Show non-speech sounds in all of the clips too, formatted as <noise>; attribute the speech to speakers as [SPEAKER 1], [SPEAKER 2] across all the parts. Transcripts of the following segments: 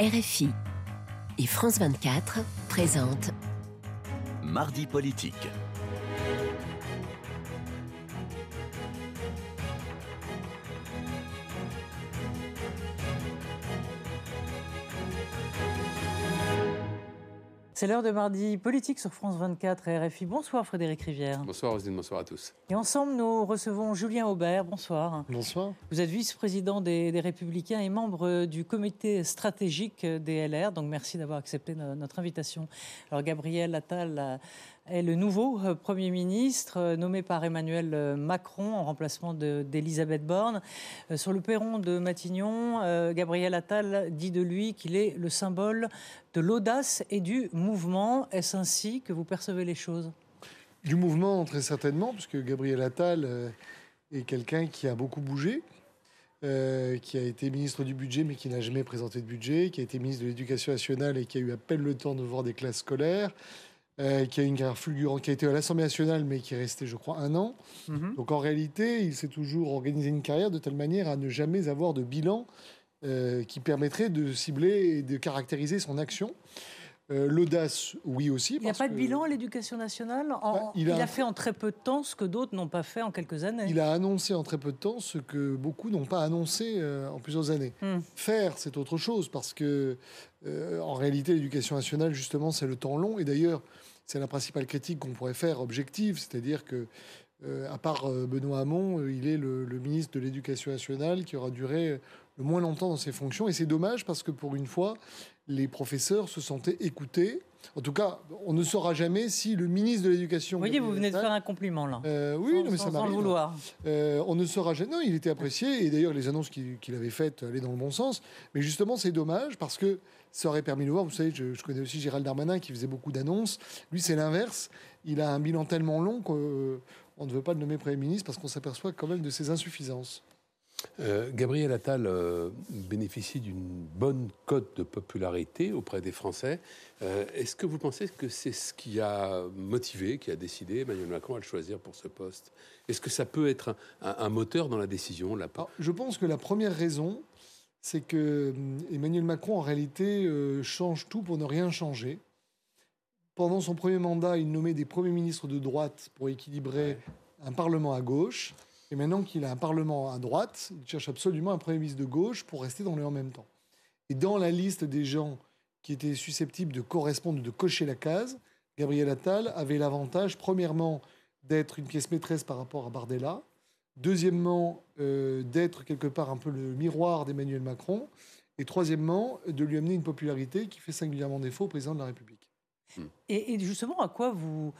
[SPEAKER 1] RFI et France 24 présentent
[SPEAKER 2] Mardi politique.
[SPEAKER 3] C'est l'heure de mardi politique sur France 24 et RFI. Bonsoir Frédéric Rivière.
[SPEAKER 4] Bonsoir Roselyne, bonsoir à tous.
[SPEAKER 3] Et ensemble, nous recevons Julien Aubert. Bonsoir.
[SPEAKER 5] Bonsoir.
[SPEAKER 3] Vous êtes vice-président des, des, Républicains et membre du comité stratégique des LR. Donc merci d'avoir accepté notre invitation. Alors Gabriel Attal est le nouveau euh, Premier ministre euh, nommé par Emmanuel euh, Macron en remplacement d'Elisabeth Borne. Sur le perron de Matignon, Gabriel Attal dit de lui qu'il est le symbole de l'audace et du mouvement. Est-ce ainsi que vous percevez les choses?
[SPEAKER 5] Du mouvement, très certainement, puisque Gabriel Attal est quelqu'un qui a beaucoup bougé. qui a été ministre du budget mais qui n'a jamais présenté de budget, qui a été ministre de l'Éducation nationale et qui a eu à peine le temps de voir des classes scolaires, euh, qui a une carrière fulgurante, qui a été à l'Assemblée nationale, mais qui est resté, je crois, un an. Mhm. Donc en réalité, il s'est toujours organisé une carrière de telle manière à ne jamais avoir de bilan euh, qui permettrait de cibler et de caractériser son action. Euh, l'audace, oui aussi.
[SPEAKER 3] Il n'y a pas de bilan à l'éducation nationale bah, il, a... fait en très peu de temps ce que d'autres n'ont pas fait en quelques années.
[SPEAKER 5] Il a annoncé en très peu de temps ce que beaucoup n'ont pas annoncé en plusieurs années. Hmm. Faire, c'est autre chose, parce que en réalité, l'éducation nationale, justement, c'est le temps long. Et d'ailleurs, c'est la principale critique qu'on pourrait faire objective, c'est-à-dire que, euh, à part euh, Benoît Hamon, euh, il est le, ministre de l'Éducation nationale qui aura duré le moins longtemps dans ses fonctions. Et c'est dommage parce que pour une fois, les professeurs se sentaient écoutés. En tout cas, on ne saura jamais si le ministre de l'Éducation.
[SPEAKER 3] Vous voyez, vous venez de faire un compliment là.
[SPEAKER 5] oui, mais ça
[SPEAKER 3] m'arrive. vouloir.
[SPEAKER 5] on ne saura jamais. Non, il était apprécié et d'ailleurs les annonces qu'il avait faites allaient dans le bon sens. Mais justement, c'est dommage parce que ça aurait permis de voir. Vous savez, je, connais aussi Gérald Darmanin qui faisait beaucoup d'annonces. Lui, c'est l'inverse. Il a un bilan tellement long qu'on ne veut pas le nommer Premier ministre parce qu'on s'aperçoit quand même de ses insuffisances.
[SPEAKER 4] Euh, Gabriel Attal euh, bénéficie d'une bonne cote de popularité auprès des Français. Euh, est-ce que vous pensez que c'est ce qui a motivé, qui a décidé Emmanuel Macron à le choisir pour ce poste? Est-ce que ça peut être un, moteur dans la décision la...
[SPEAKER 5] Je pense que la première raison, c'est que hum, Emmanuel Macron, en réalité, change tout pour ne rien changer. Pendant son premier mandat, il nommait des premiers ministres de droite pour équilibrer un Parlement à gauche. Et maintenant qu'il a un Parlement à droite, il cherche absolument un Premier ministre de gauche pour rester dans le en même temps. Et dans la liste des gens qui étaient susceptibles de correspondre, de cocher la case, Gabriel Attal avait l'avantage, premièrement, d'être une pièce maîtresse par rapport à Bardella, Deuxièmement, euh, d'être quelque part un peu le miroir d'Emmanuel Macron. Et troisièmement, de lui amener une popularité qui fait singulièrement défaut au président de la République.
[SPEAKER 3] Et, justement, à quoi vous,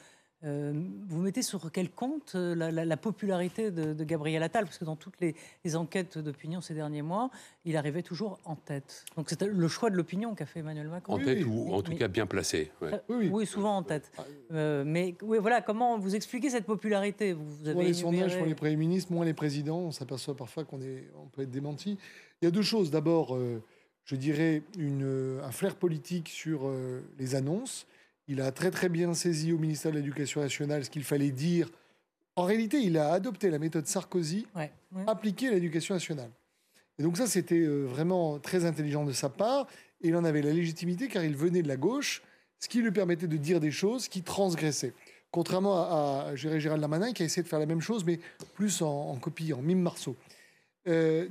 [SPEAKER 3] euh, vous mettez sur quel compte euh, la, popularité de, Gabriel Attal? Parce que dans toutes les, enquêtes d'opinion ces derniers mois, il arrivait toujours en tête. Donc c'est le choix de l'opinion qu'a fait Emmanuel Macron.
[SPEAKER 4] En tête ou en tout cas bien placé.
[SPEAKER 3] Euh, oui, souvent en tête. mais voilà, comment vous expliquez cette popularité?
[SPEAKER 5] Vous avez les sondages pour les premiers ministres, moins les présidents, on s'aperçoit parfois qu'on on peut être démenti. Il y a deux choses. D'abord, je dirais une, un flair politique sur les annonces il a très très bien saisi au ministère de l'Éducation nationale ce qu'il fallait dire. En réalité, il a adopté la méthode Sarkozy, appliquée à l'éducation nationale. Et donc ça, c'était euh, vraiment très intelligent de sa part. Et il en avait la légitimité car il venait de la gauche, ce qui lui permettait de dire des choses qui transgressaient. Contrairement à, Gérald Darmanin qui a essayé de faire la même chose, mais plus en, copie, en mime Marceau. Euh,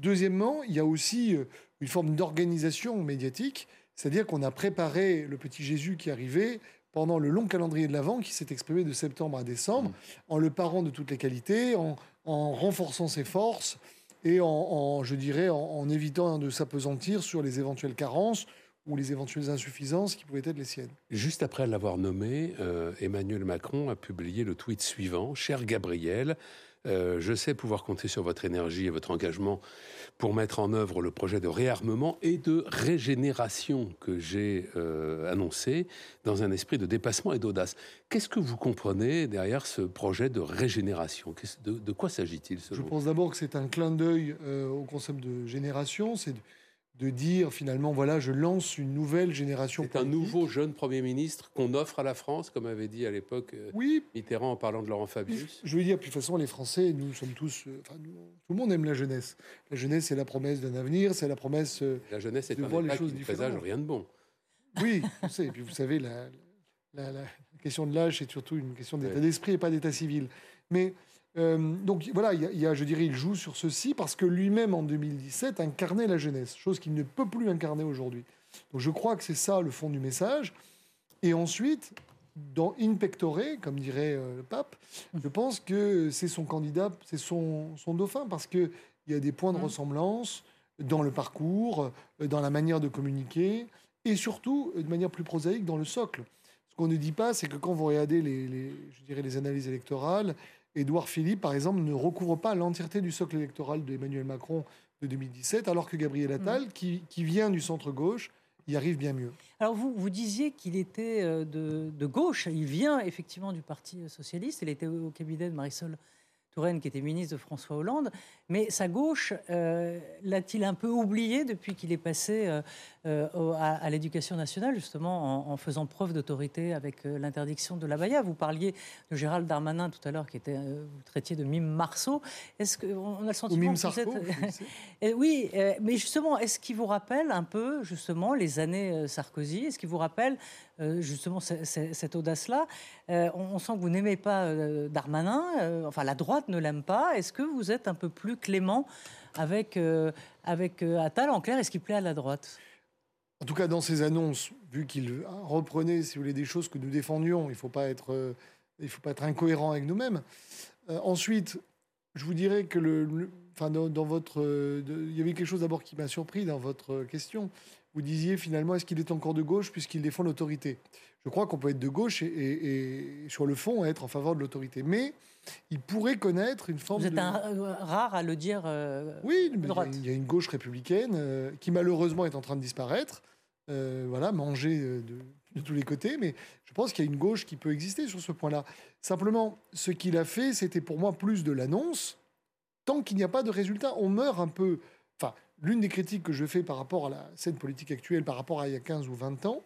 [SPEAKER 5] deuxièmement, il y a aussi euh, une forme d'organisation médiatique c'est-à-dire qu'on a préparé le petit Jésus qui arrivait pendant le long calendrier de l'Avent qui s'est exprimé de septembre à décembre, mm. en le parant de toutes les qualités, en, renforçant ses forces et en, je dirais, en, évitant de s'apesantir sur les éventuelles carences ou les éventuelles insuffisances qui pouvaient être les siennes.
[SPEAKER 4] Juste après l'avoir nommé, euh, Emmanuel Macron a publié le tweet suivant Cher Gabriel, euh, je sais pouvoir compter sur votre énergie et votre engagement pour mettre en œuvre le projet de réarmement et de régénération que j'ai euh, annoncé dans un esprit de dépassement et d'audace. Qu'est-ce que vous comprenez derrière ce projet de régénération? De, quoi s'agit-il
[SPEAKER 5] Je pense d'abord que c'est un clin d'œil au concept de génération. C'est de dire finalement, voilà, je lance une nouvelle génération.
[SPEAKER 4] C'est un nouveau jeune Premier ministre qu'on offre à la France, comme avait dit à l'époque euh,
[SPEAKER 5] oui.
[SPEAKER 4] Mitterrand en parlant de Laurent Fabius.
[SPEAKER 5] Je veux dire, de toute façon, les Français, nous sommes tous, euh, tout le monde aime la jeunesse. La jeunesse, c'est la promesse d'un avenir, c'est la promesse. Euh,
[SPEAKER 4] la jeunesse est de voir les choses qui présage rien de bon.
[SPEAKER 5] Oui, je sais. Et puis vous savez, la, la, la question de l'âge, c'est surtout une question d'état d'esprit et pas d'état civil. Mais euh, donc voilà, il y, a, je dirais, il joue sur ceci parce que lui-même en 2017 incarnait la jeunesse, chose qu'il ne peut plus incarner aujourd'hui. Donc je crois que c'est ça le fond du message. Et ensuite, dans In Pectore, comme dirait euh, le pape, je pense que c'est son candidat, c'est son, son, dauphin parce qu'il y a des points de mmh. ressemblance dans le parcours, euh, dans la manière de communiquer et surtout, de manière plus prosaïque, dans le socle. Ce qu'on ne dit pas, c'est que quand vous regardez les, les, je dirais, les analyses électorales, Édouard Philippe, par exemple, ne recouvre pas l'entièreté du socle électoral d'Emmanuel Macron de 2017, alors que Gabriel Attal, mm. qui, vient du centre-gauche, y arrive bien mieux.
[SPEAKER 3] Alors vous, vous disiez qu'il était euh, de, de, gauche, il vient effectivement du Parti socialiste, il était au cabinet de Marisol Touraine, qui était ministre de François Hollande. Mais sa gauche, euh, l'a-t-il un peu oublié depuis qu'il est passé euh, euh, à, l'éducation nationale, justement, en, faisant preuve d'autorité avec l'interdiction de la baya Vous parliez de Gérald Darmanin tout à l'heure, qui était, vous traitiez de mime Marceau. Est-ce qu'on a le sentiment
[SPEAKER 5] que vous
[SPEAKER 3] êtes... <laughs> oui, mais justement, est-ce qu'il vous rappelle un peu, justement, les années Sarkozy? Est-ce qu'il vous rappelle justement cette audace-là. Euh, on, sent que vous n'aimez pas euh, Darmanin, enfin la droite ne l'aime pas. Est-ce que vous êtes un peu plus clément avec, avec Attal En clair, est-ce qu'il plaît à la droite?
[SPEAKER 5] En tout cas, dans ses annonces, vu qu'il reprenait, si vous voulez, des choses que nous défendions, il ne faut pas être, faut pas être incohérent avec nous-mêmes. ensuite, je vous dirais que le, enfin, dans, votre, il y avait quelque chose d'abord qui m'a surpris dans votre question vous disiez finalement, est-ce qu'il est encore de gauche puisqu'il défend l'autorité? Je crois qu'on peut être de gauche et, sur le fond être en faveur de l'autorité. Mais il pourrait connaître une forme
[SPEAKER 3] Vous êtes un, euh, rare à le dire. Euh,
[SPEAKER 5] oui, il y a une gauche républicaine euh, qui malheureusement est en train de disparaître. voilà, manger de, tous les côtés, mais je pense qu'il y a une gauche qui peut exister sur ce point-là. Simplement, ce qu'il a fait, c'était pour moi plus de l'annonce. Tant qu'il n'y a pas de résultat, on meurt un peu. Enfin, l'une des critiques que je fais par rapport à la scène politique actuelle, par rapport à il y a 15 ou 20 ans,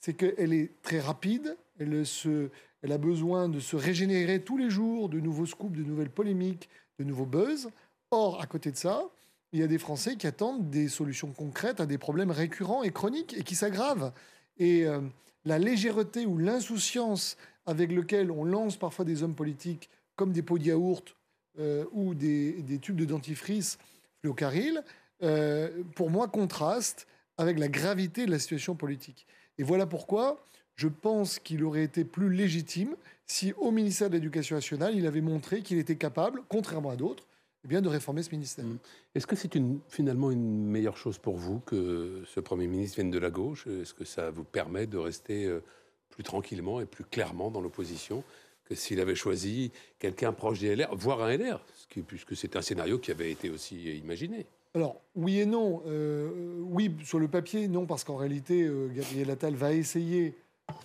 [SPEAKER 5] c'est qu'elle est très rapide, elle, se, elle a besoin de se régénérer tous les jours, de nouveaux scoops, de nouvelles polémiques, de nouveaux buzz. Or, à côté de ça, il y a des Français qui attendent des solutions concrètes à des problèmes récurrents et chroniques et qui s'aggravent. Et euh, la légèreté ou l'insouciance avec lequel on lance parfois des hommes politiques comme des pots de yaourt euh, ou des, tubes de dentifrice fluocaril, euh, pour moi, contraste avec la gravité de la situation politique. Et voilà pourquoi je pense qu'il aurait été plus légitime si, au ministère de l'Éducation nationale, il avait montré qu'il était capable, contrairement à d'autres, eh bien, de réformer ce ministère. Mmh.
[SPEAKER 4] Est-ce que c'est finalement une meilleure chose pour vous que ce Premier ministre vienne de la gauche? Est-ce que ça vous permet de rester euh, plus tranquillement et plus clairement dans l'opposition que s'il avait choisi quelqu'un proche des LR, voire un LR, puisque c'est un scénario qui avait été aussi imaginé
[SPEAKER 5] alors, oui et non. Euh, oui, sur le papier, non, parce qu'en réalité, euh, Gabriel Attal va essayer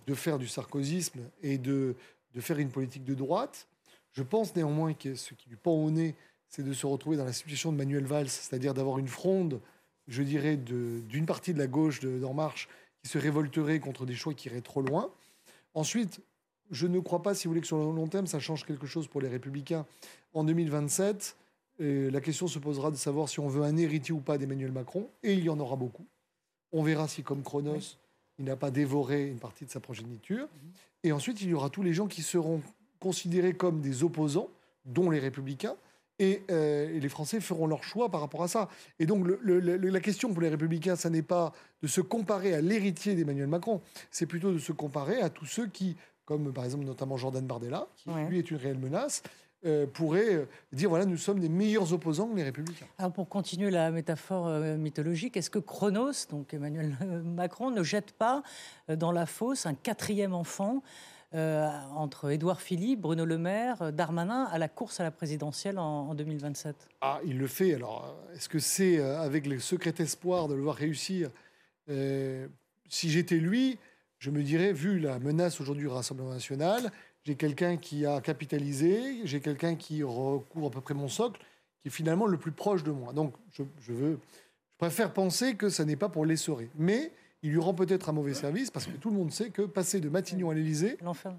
[SPEAKER 5] de faire du sarkozysme et de, de, faire une politique de droite. Je pense néanmoins que ce qui lui pend au nez, c'est de se retrouver dans la situation de Manuel Valls, c'est-à-dire d'avoir une fronde, je dirais, d'une partie de la gauche d'En Marche qui se révolterait contre des choix qui iraient trop loin. Ensuite, je ne crois pas, si vous voulez, que sur le long terme, ça change quelque chose pour les Républicains. En 2027, la question se posera de savoir si on veut un héritier ou pas d'Emmanuel Macron, et il y en aura beaucoup. On verra si, comme Chronos, il n'a pas dévoré une partie de sa progéniture. Mhm. Et ensuite, il y aura tous les gens qui seront considérés comme des opposants, dont les républicains, et, euh, les Français feront leur choix par rapport à ça. Et donc, la question pour les républicains, ce n'est pas de se comparer à l'héritier d'Emmanuel Macron, c'est plutôt de se comparer à tous ceux qui, comme par exemple notamment Jordan Bardella, qui lui est une réelle menace, euh, pourrait euh, dire voilà, nous sommes les meilleurs opposants, les républicains.
[SPEAKER 3] Alors pour continuer la métaphore euh, mythologique, est-ce que Chronos, donc Emmanuel <laughs> Macron, ne jette pas dans la fosse un quatrième enfant entre Édouard Philippe, Bruno Le Maire, Darmanin à la course à la présidentielle en, 2027
[SPEAKER 5] Ah, il le fait. Alors, est-ce que c'est avec le secret espoir de le voir réussir Si j'étais lui, je me dirais, vu la menace aujourd'hui du Rassemblement national, j'ai quelqu'un qui a capitalisé, j'ai quelqu'un qui recouvre à peu près mon socle, qui est finalement le plus proche de moi. Donc, je, veux, je préfère penser que ça n'est pas pour l'essorer. Mais il lui rend peut-être un mauvais service parce que tout le monde sait que passer de Matignon à l'Élysée,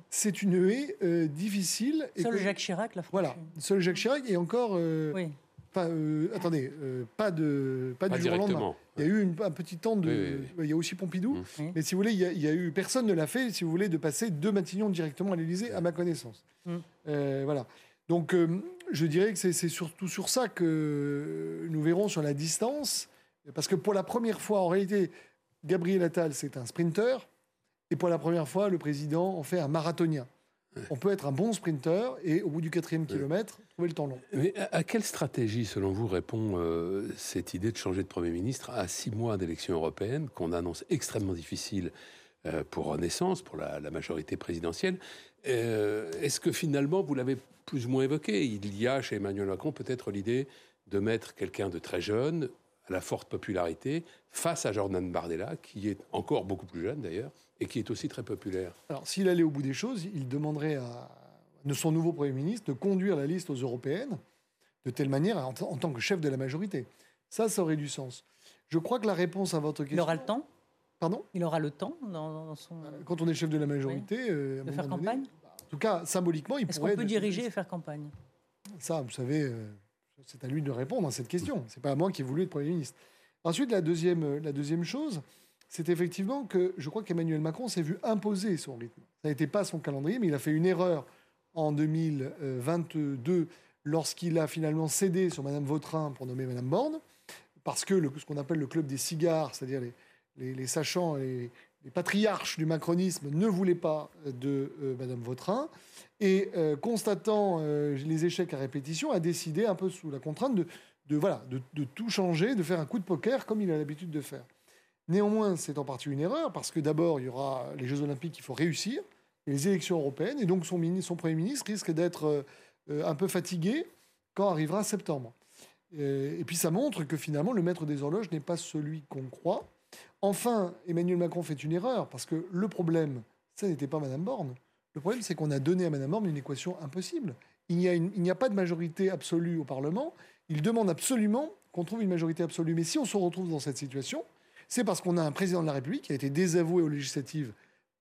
[SPEAKER 5] c'est une haie euh, difficile.
[SPEAKER 3] Et seul Jacques Chirac l'a
[SPEAKER 5] Voilà, seul Jacques Chirac et encore. Euh, oui. Pas, euh, attendez, pas de pas, du jour au lendemain. Il y a eu un petit temps de. Il y a aussi Pompidou, mmh. mais si vous voulez, il y, a, eu personne ne l'a fait. Si vous voulez, de passer de Matignon directement à l'Élysée, à ma connaissance. Mmh. voilà. Donc, je dirais que c'est surtout sur ça que nous verrons sur la distance, parce que pour la première fois, en réalité, Gabriel Attal, c'est un sprinter. Et pour la première fois, le président en fait un marathonien. On peut être un bon sprinter et au bout du quatrième kilomètre, trouver le temps long.
[SPEAKER 4] Mais à quelle stratégie, selon vous, répond euh, cette idée de changer de Premier ministre à six mois d'élections européennes qu'on annonce extrêmement difficile euh, pour Renaissance, pour la, majorité présidentielle? Euh, Est-ce que finalement, vous l'avez plus ou moins évoqué, il y a chez Emmanuel Macron peut-être l'idée de mettre quelqu'un de très jeune, la forte popularité face à Jordan Bardella, qui est encore beaucoup plus jeune d'ailleurs, et qui est aussi très populaire.
[SPEAKER 5] Alors s'il allait au bout des choses, il demanderait à de son nouveau Premier ministre de conduire la liste aux européennes de telle manière en, tant que chef de la majorité. Ça, ça aurait du sens. Je crois que la réponse à votre question...
[SPEAKER 3] Il aura le temps?
[SPEAKER 5] Pardon?
[SPEAKER 3] Il aura le temps dans, son...
[SPEAKER 5] Euh, quand on est chef de la majorité...
[SPEAKER 3] Euh, de faire campagne?
[SPEAKER 5] En tout cas, symboliquement, il pourrait...
[SPEAKER 3] Est-ce qu'on peut diriger et faire campagne?
[SPEAKER 5] Ça, vous savez... Euh, c'est à lui de répondre à cette question. C'est pas à moi qui ai voulu être Premier ministre. Ensuite, la deuxième, la deuxième chose, c'est effectivement que je crois qu'Emmanuel Macron s'est vu imposer son rythme. Ça n'était pas son calendrier, mais il a fait une erreur en 2022 lorsqu'il a finalement cédé sur Madame Vautrin pour nommer Madame Borne, parce que ce qu'on appelle le club des cigares, c'est-à-dire les, les, sachants, les, les, patriarches du macronisme, ne voulaient pas de euh, Madame Vautrin et euh, constatant euh, les échecs à répétition, a décidé, un peu sous la contrainte, de, voilà, de, tout changer, de faire un coup de poker comme il a l'habitude de faire. Néanmoins, c'est en partie une erreur, parce que d'abord, il y aura les Jeux Olympiques qu'il faut réussir, et les élections européennes, et donc son, Premier ministre risque d'être euh, un peu fatigué quand arrivera septembre. Et puis ça montre que finalement, le maître des horloges n'est pas celui qu'on croit. Enfin, Emmanuel Macron fait une erreur, parce que le problème, ça n'était pas Madame Borne. Le problème, c'est qu'on a donné à Mme Borne une équation impossible. Il n'y a, pas de majorité absolue au Parlement. Il demande absolument qu'on trouve une majorité absolue. Mais si on se retrouve dans cette situation, c'est parce qu'on a un président de la République qui a été désavoué aux législatives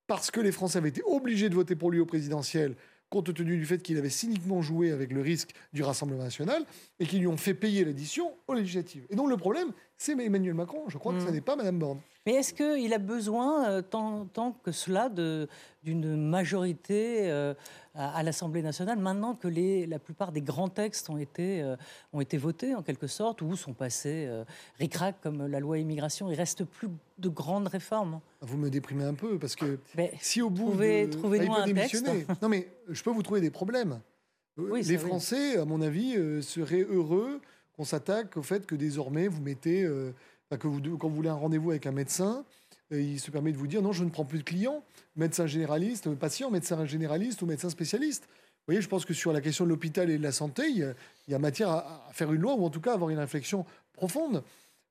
[SPEAKER 5] parce que les Français avaient été obligés de voter pour lui au présidentiel compte tenu du fait qu'il avait cyniquement joué avec le risque du Rassemblement national et qui lui ont fait payer l'addition aux législatives. Et donc le problème, c'est Emmanuel Macron. Je crois que ce mm. n'est pas Mme Borne.
[SPEAKER 3] Mais est-ce qu'il a besoin, euh, tant, que cela, d'une majorité euh, à, l'Assemblée nationale, maintenant que les, la plupart des grands textes ont été, euh, ont été votés, en quelque sorte, ou sont passés euh, ric-rac, comme la loi immigration Il reste plus de grandes réformes.
[SPEAKER 5] Vous me déprimez un peu, parce que si au bout...
[SPEAKER 3] Trouvez, de... trouvez-nous un texte.
[SPEAKER 5] Non, mais je peux vous trouver des problèmes. les Français, à mon avis, seraient heureux qu'on s'attaque au fait que désormais, vous mettez... que vous, quand vous voulez un rendez-vous avec un médecin, il se permet de vous dire non, je ne prends plus de clients, médecin généraliste, patient, médecin généraliste ou médecin spécialiste. Vous voyez, je pense que sur la question de l'hôpital et de la santé, il y, a, matière à, faire une loi ou en tout cas avoir une réflexion profonde.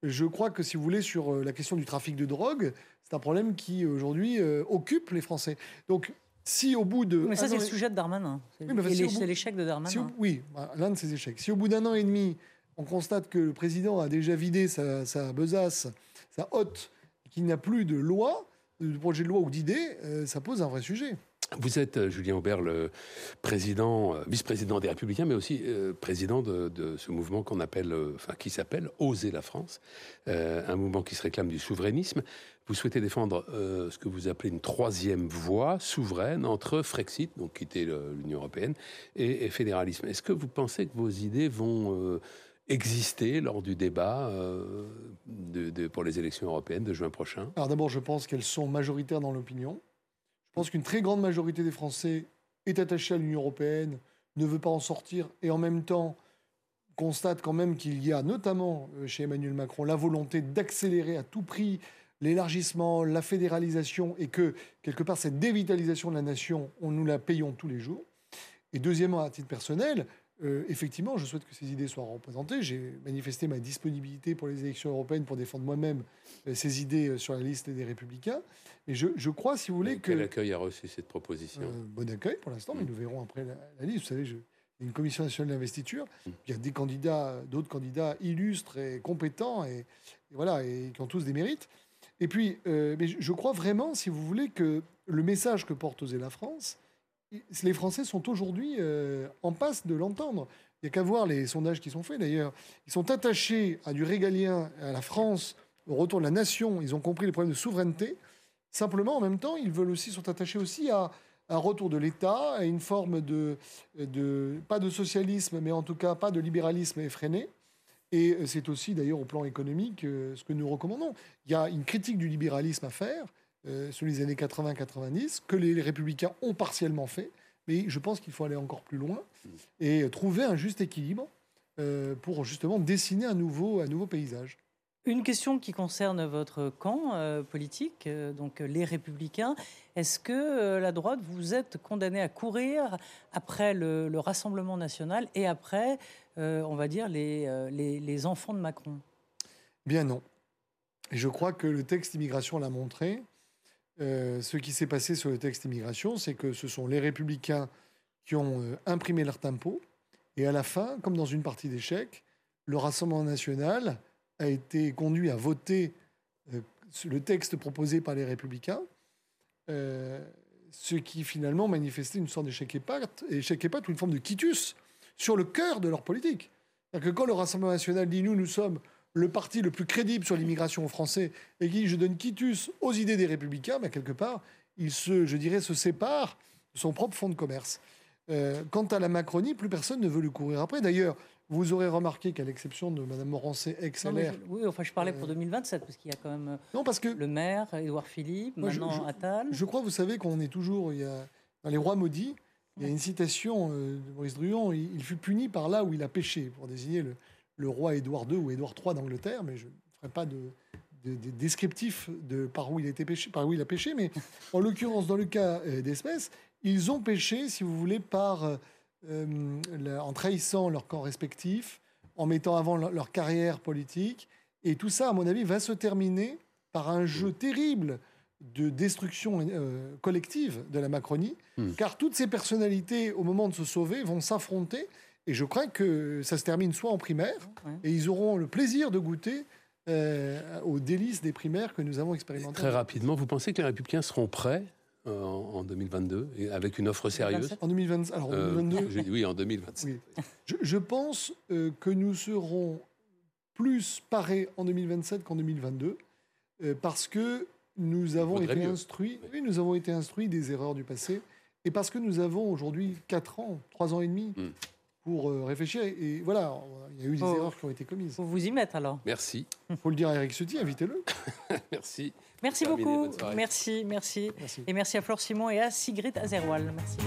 [SPEAKER 5] Je crois que si vous voulez, sur euh, la question du trafic de drogue, c'est un problème qui aujourd'hui euh, occupe les Français. Donc, si au bout de.
[SPEAKER 3] Mais ça, c'est le sujet de Darmanin. C'est l'échec de Darmanin.
[SPEAKER 5] oui, l'un de ses échecs. Si au bout d'un an et demi, on constate que le président a déjà vidé sa, sa besace, sa hotte, qu'il n'y a plus de loi, de projet de loi ou d'idées, euh, ça pose un vrai sujet.
[SPEAKER 4] Vous êtes, euh, Julien Aubert, le président, euh, vice-président des Républicains, mais aussi président de, ce mouvement qu'on appelle, enfin, qui s'appelle Oser la France, un mouvement qui se réclame du souverainisme. Vous souhaitez défendre ce que vous appelez une troisième voie souveraine entre Frexit, donc quitter l'Union européenne, et fédéralisme. Est-ce que vous pensez que vos idées vont exister lors du débat euh, pour les élections européennes de juin prochain
[SPEAKER 5] Alors d'abord, je pense qu'elles sont majoritaires dans l'opinion. Je pense qu'une très grande majorité des Français est attachée à l'Union européenne, ne veut pas en sortir et en même temps constate quand même qu'il y a notamment euh, chez Emmanuel Macron la volonté d'accélérer à tout prix l'élargissement, la fédéralisation et que quelque part cette dévitalisation de la nation, on nous la payons tous les jours. Et deuxièmement, à titre personnel, euh, effectivement, je souhaite que ces idées soient représentées. J'ai manifesté ma disponibilité pour les élections européennes pour défendre moi-même euh, ces idées euh, sur la liste des Républicains. Et je, crois, si vous voulez, que.
[SPEAKER 4] Quel accueil a reçu cette proposition?
[SPEAKER 5] Bon accueil pour l'instant, mais mm. nous verrons après la, liste. Vous savez, je, il y a une commission nationale d'investiture. Mm. Il y a des candidats, d'autres candidats illustres et compétents. Et, voilà, et qui ont tous des mérites. Et puis, mais je crois vraiment, si vous voulez, que le message que porte Oser la France, les Français sont aujourd'hui euh, en passe de l'entendre. Il n'y a qu'à voir les sondages qui sont faits d'ailleurs. Ils sont attachés à du régalien, à la France, au retour de la nation. Ils ont compris les problèmes de souveraineté. Simplement, en même temps, ils veulent aussi, sont attachés aussi à un retour de l'État, à une forme de, de, pas de socialisme, mais en tout cas pas de libéralisme effréné. Et c'est aussi d'ailleurs au plan économique euh, ce que nous recommandons. Il y a une critique du libéralisme à faire euh, sur les années 80-90 que les, républicains ont partiellement fait, mais je pense qu'il faut aller encore plus loin et trouver un juste équilibre euh, pour justement dessiner un nouveau, un nouveau paysage.
[SPEAKER 3] Une question qui concerne votre camp politique, donc les républicains. Est-ce que la droite, vous êtes condamné à courir après le, le Rassemblement national et après euh, on va dire, euh, les, les, enfants de Macron?
[SPEAKER 5] Bien non. Et je crois que le texte immigration l'a montré. Euh, ce qui s'est passé sur le texte immigration, c'est que ce sont les républicains qui ont imprimé leur tempo. Et à la fin, comme dans une partie d'échecs, le Rassemblement national a été conduit à voter le texte proposé par les républicains, ce qui finalement manifestait une sorte d'échec et échec une forme de quitus sur le cœur de leur politique. Que quand le Rassemblement national dit nous, nous sommes le parti le plus crédible sur l'immigration français et qui je donne quitus aux idées des républicains, mais quelque part, il se, je dirais, se sépare de son propre fonds de commerce. Euh, quant à la Macronie, plus personne ne veut lui courir après. D'ailleurs, vous aurez remarqué qu'à l'exception de Mme Morancé, ex-LR...
[SPEAKER 3] Oui, enfin, je parlais pour 2027, euh, parce qu'il y a quand même non, parce que, le maire, Édouard Philippe, maintenant
[SPEAKER 5] je,
[SPEAKER 3] Attal.
[SPEAKER 5] Je crois, vous savez, qu'on est toujours... Il y a, dans les rois maudits, il y a une citation euh, de Maurice Druon il, fut puni par là où il a péché, pour désigner le, roi Édouard II ou Édouard III d'Angleterre, mais je ne ferai pas de, descriptif de par où il a péché, par où il a péché, mais <laughs> en l'occurrence, dans le cas euh, d'espèce, ils ont péché, si vous voulez, par euh, en trahissant leur camp respectif, en mettant avant leur, carrière politique, et tout ça, à mon avis, va se terminer par un jeu terrible de destruction euh, collective de la Macronie, hmm. car toutes ces personnalités, au moment de se sauver, vont s'affronter. Et je crois que ça se termine soit en primaire, et ils auront le plaisir de goûter euh, aux délices des primaires que nous avons expérimentées.
[SPEAKER 4] Très rapidement, vous pensez que les Républicains seront prêts euh, en 2022 et avec une offre sérieuse?
[SPEAKER 5] En 2020, alors en 2022
[SPEAKER 4] Oui, en 2027.
[SPEAKER 5] Je, je, pense que nous serons plus parés en 2027 qu'en 2022, parce que nous avons été instruits. Oui, nous avons été instruits des erreurs du passé, et parce que nous avons aujourd'hui 4 ans, 3 ans et demi. Hmm. Pour euh, réfléchir. Et, voilà, il y a eu des erreurs qui ont été commises.
[SPEAKER 3] Faut vous y mettre alors.
[SPEAKER 4] Merci.
[SPEAKER 5] Il faut le dire à Eric Ciotti, invitez-le. <laughs>
[SPEAKER 4] merci.
[SPEAKER 3] Merci beaucoup. Merci, merci, merci, Et merci à Flore Simon et à Sigrid Azerwal. Merci.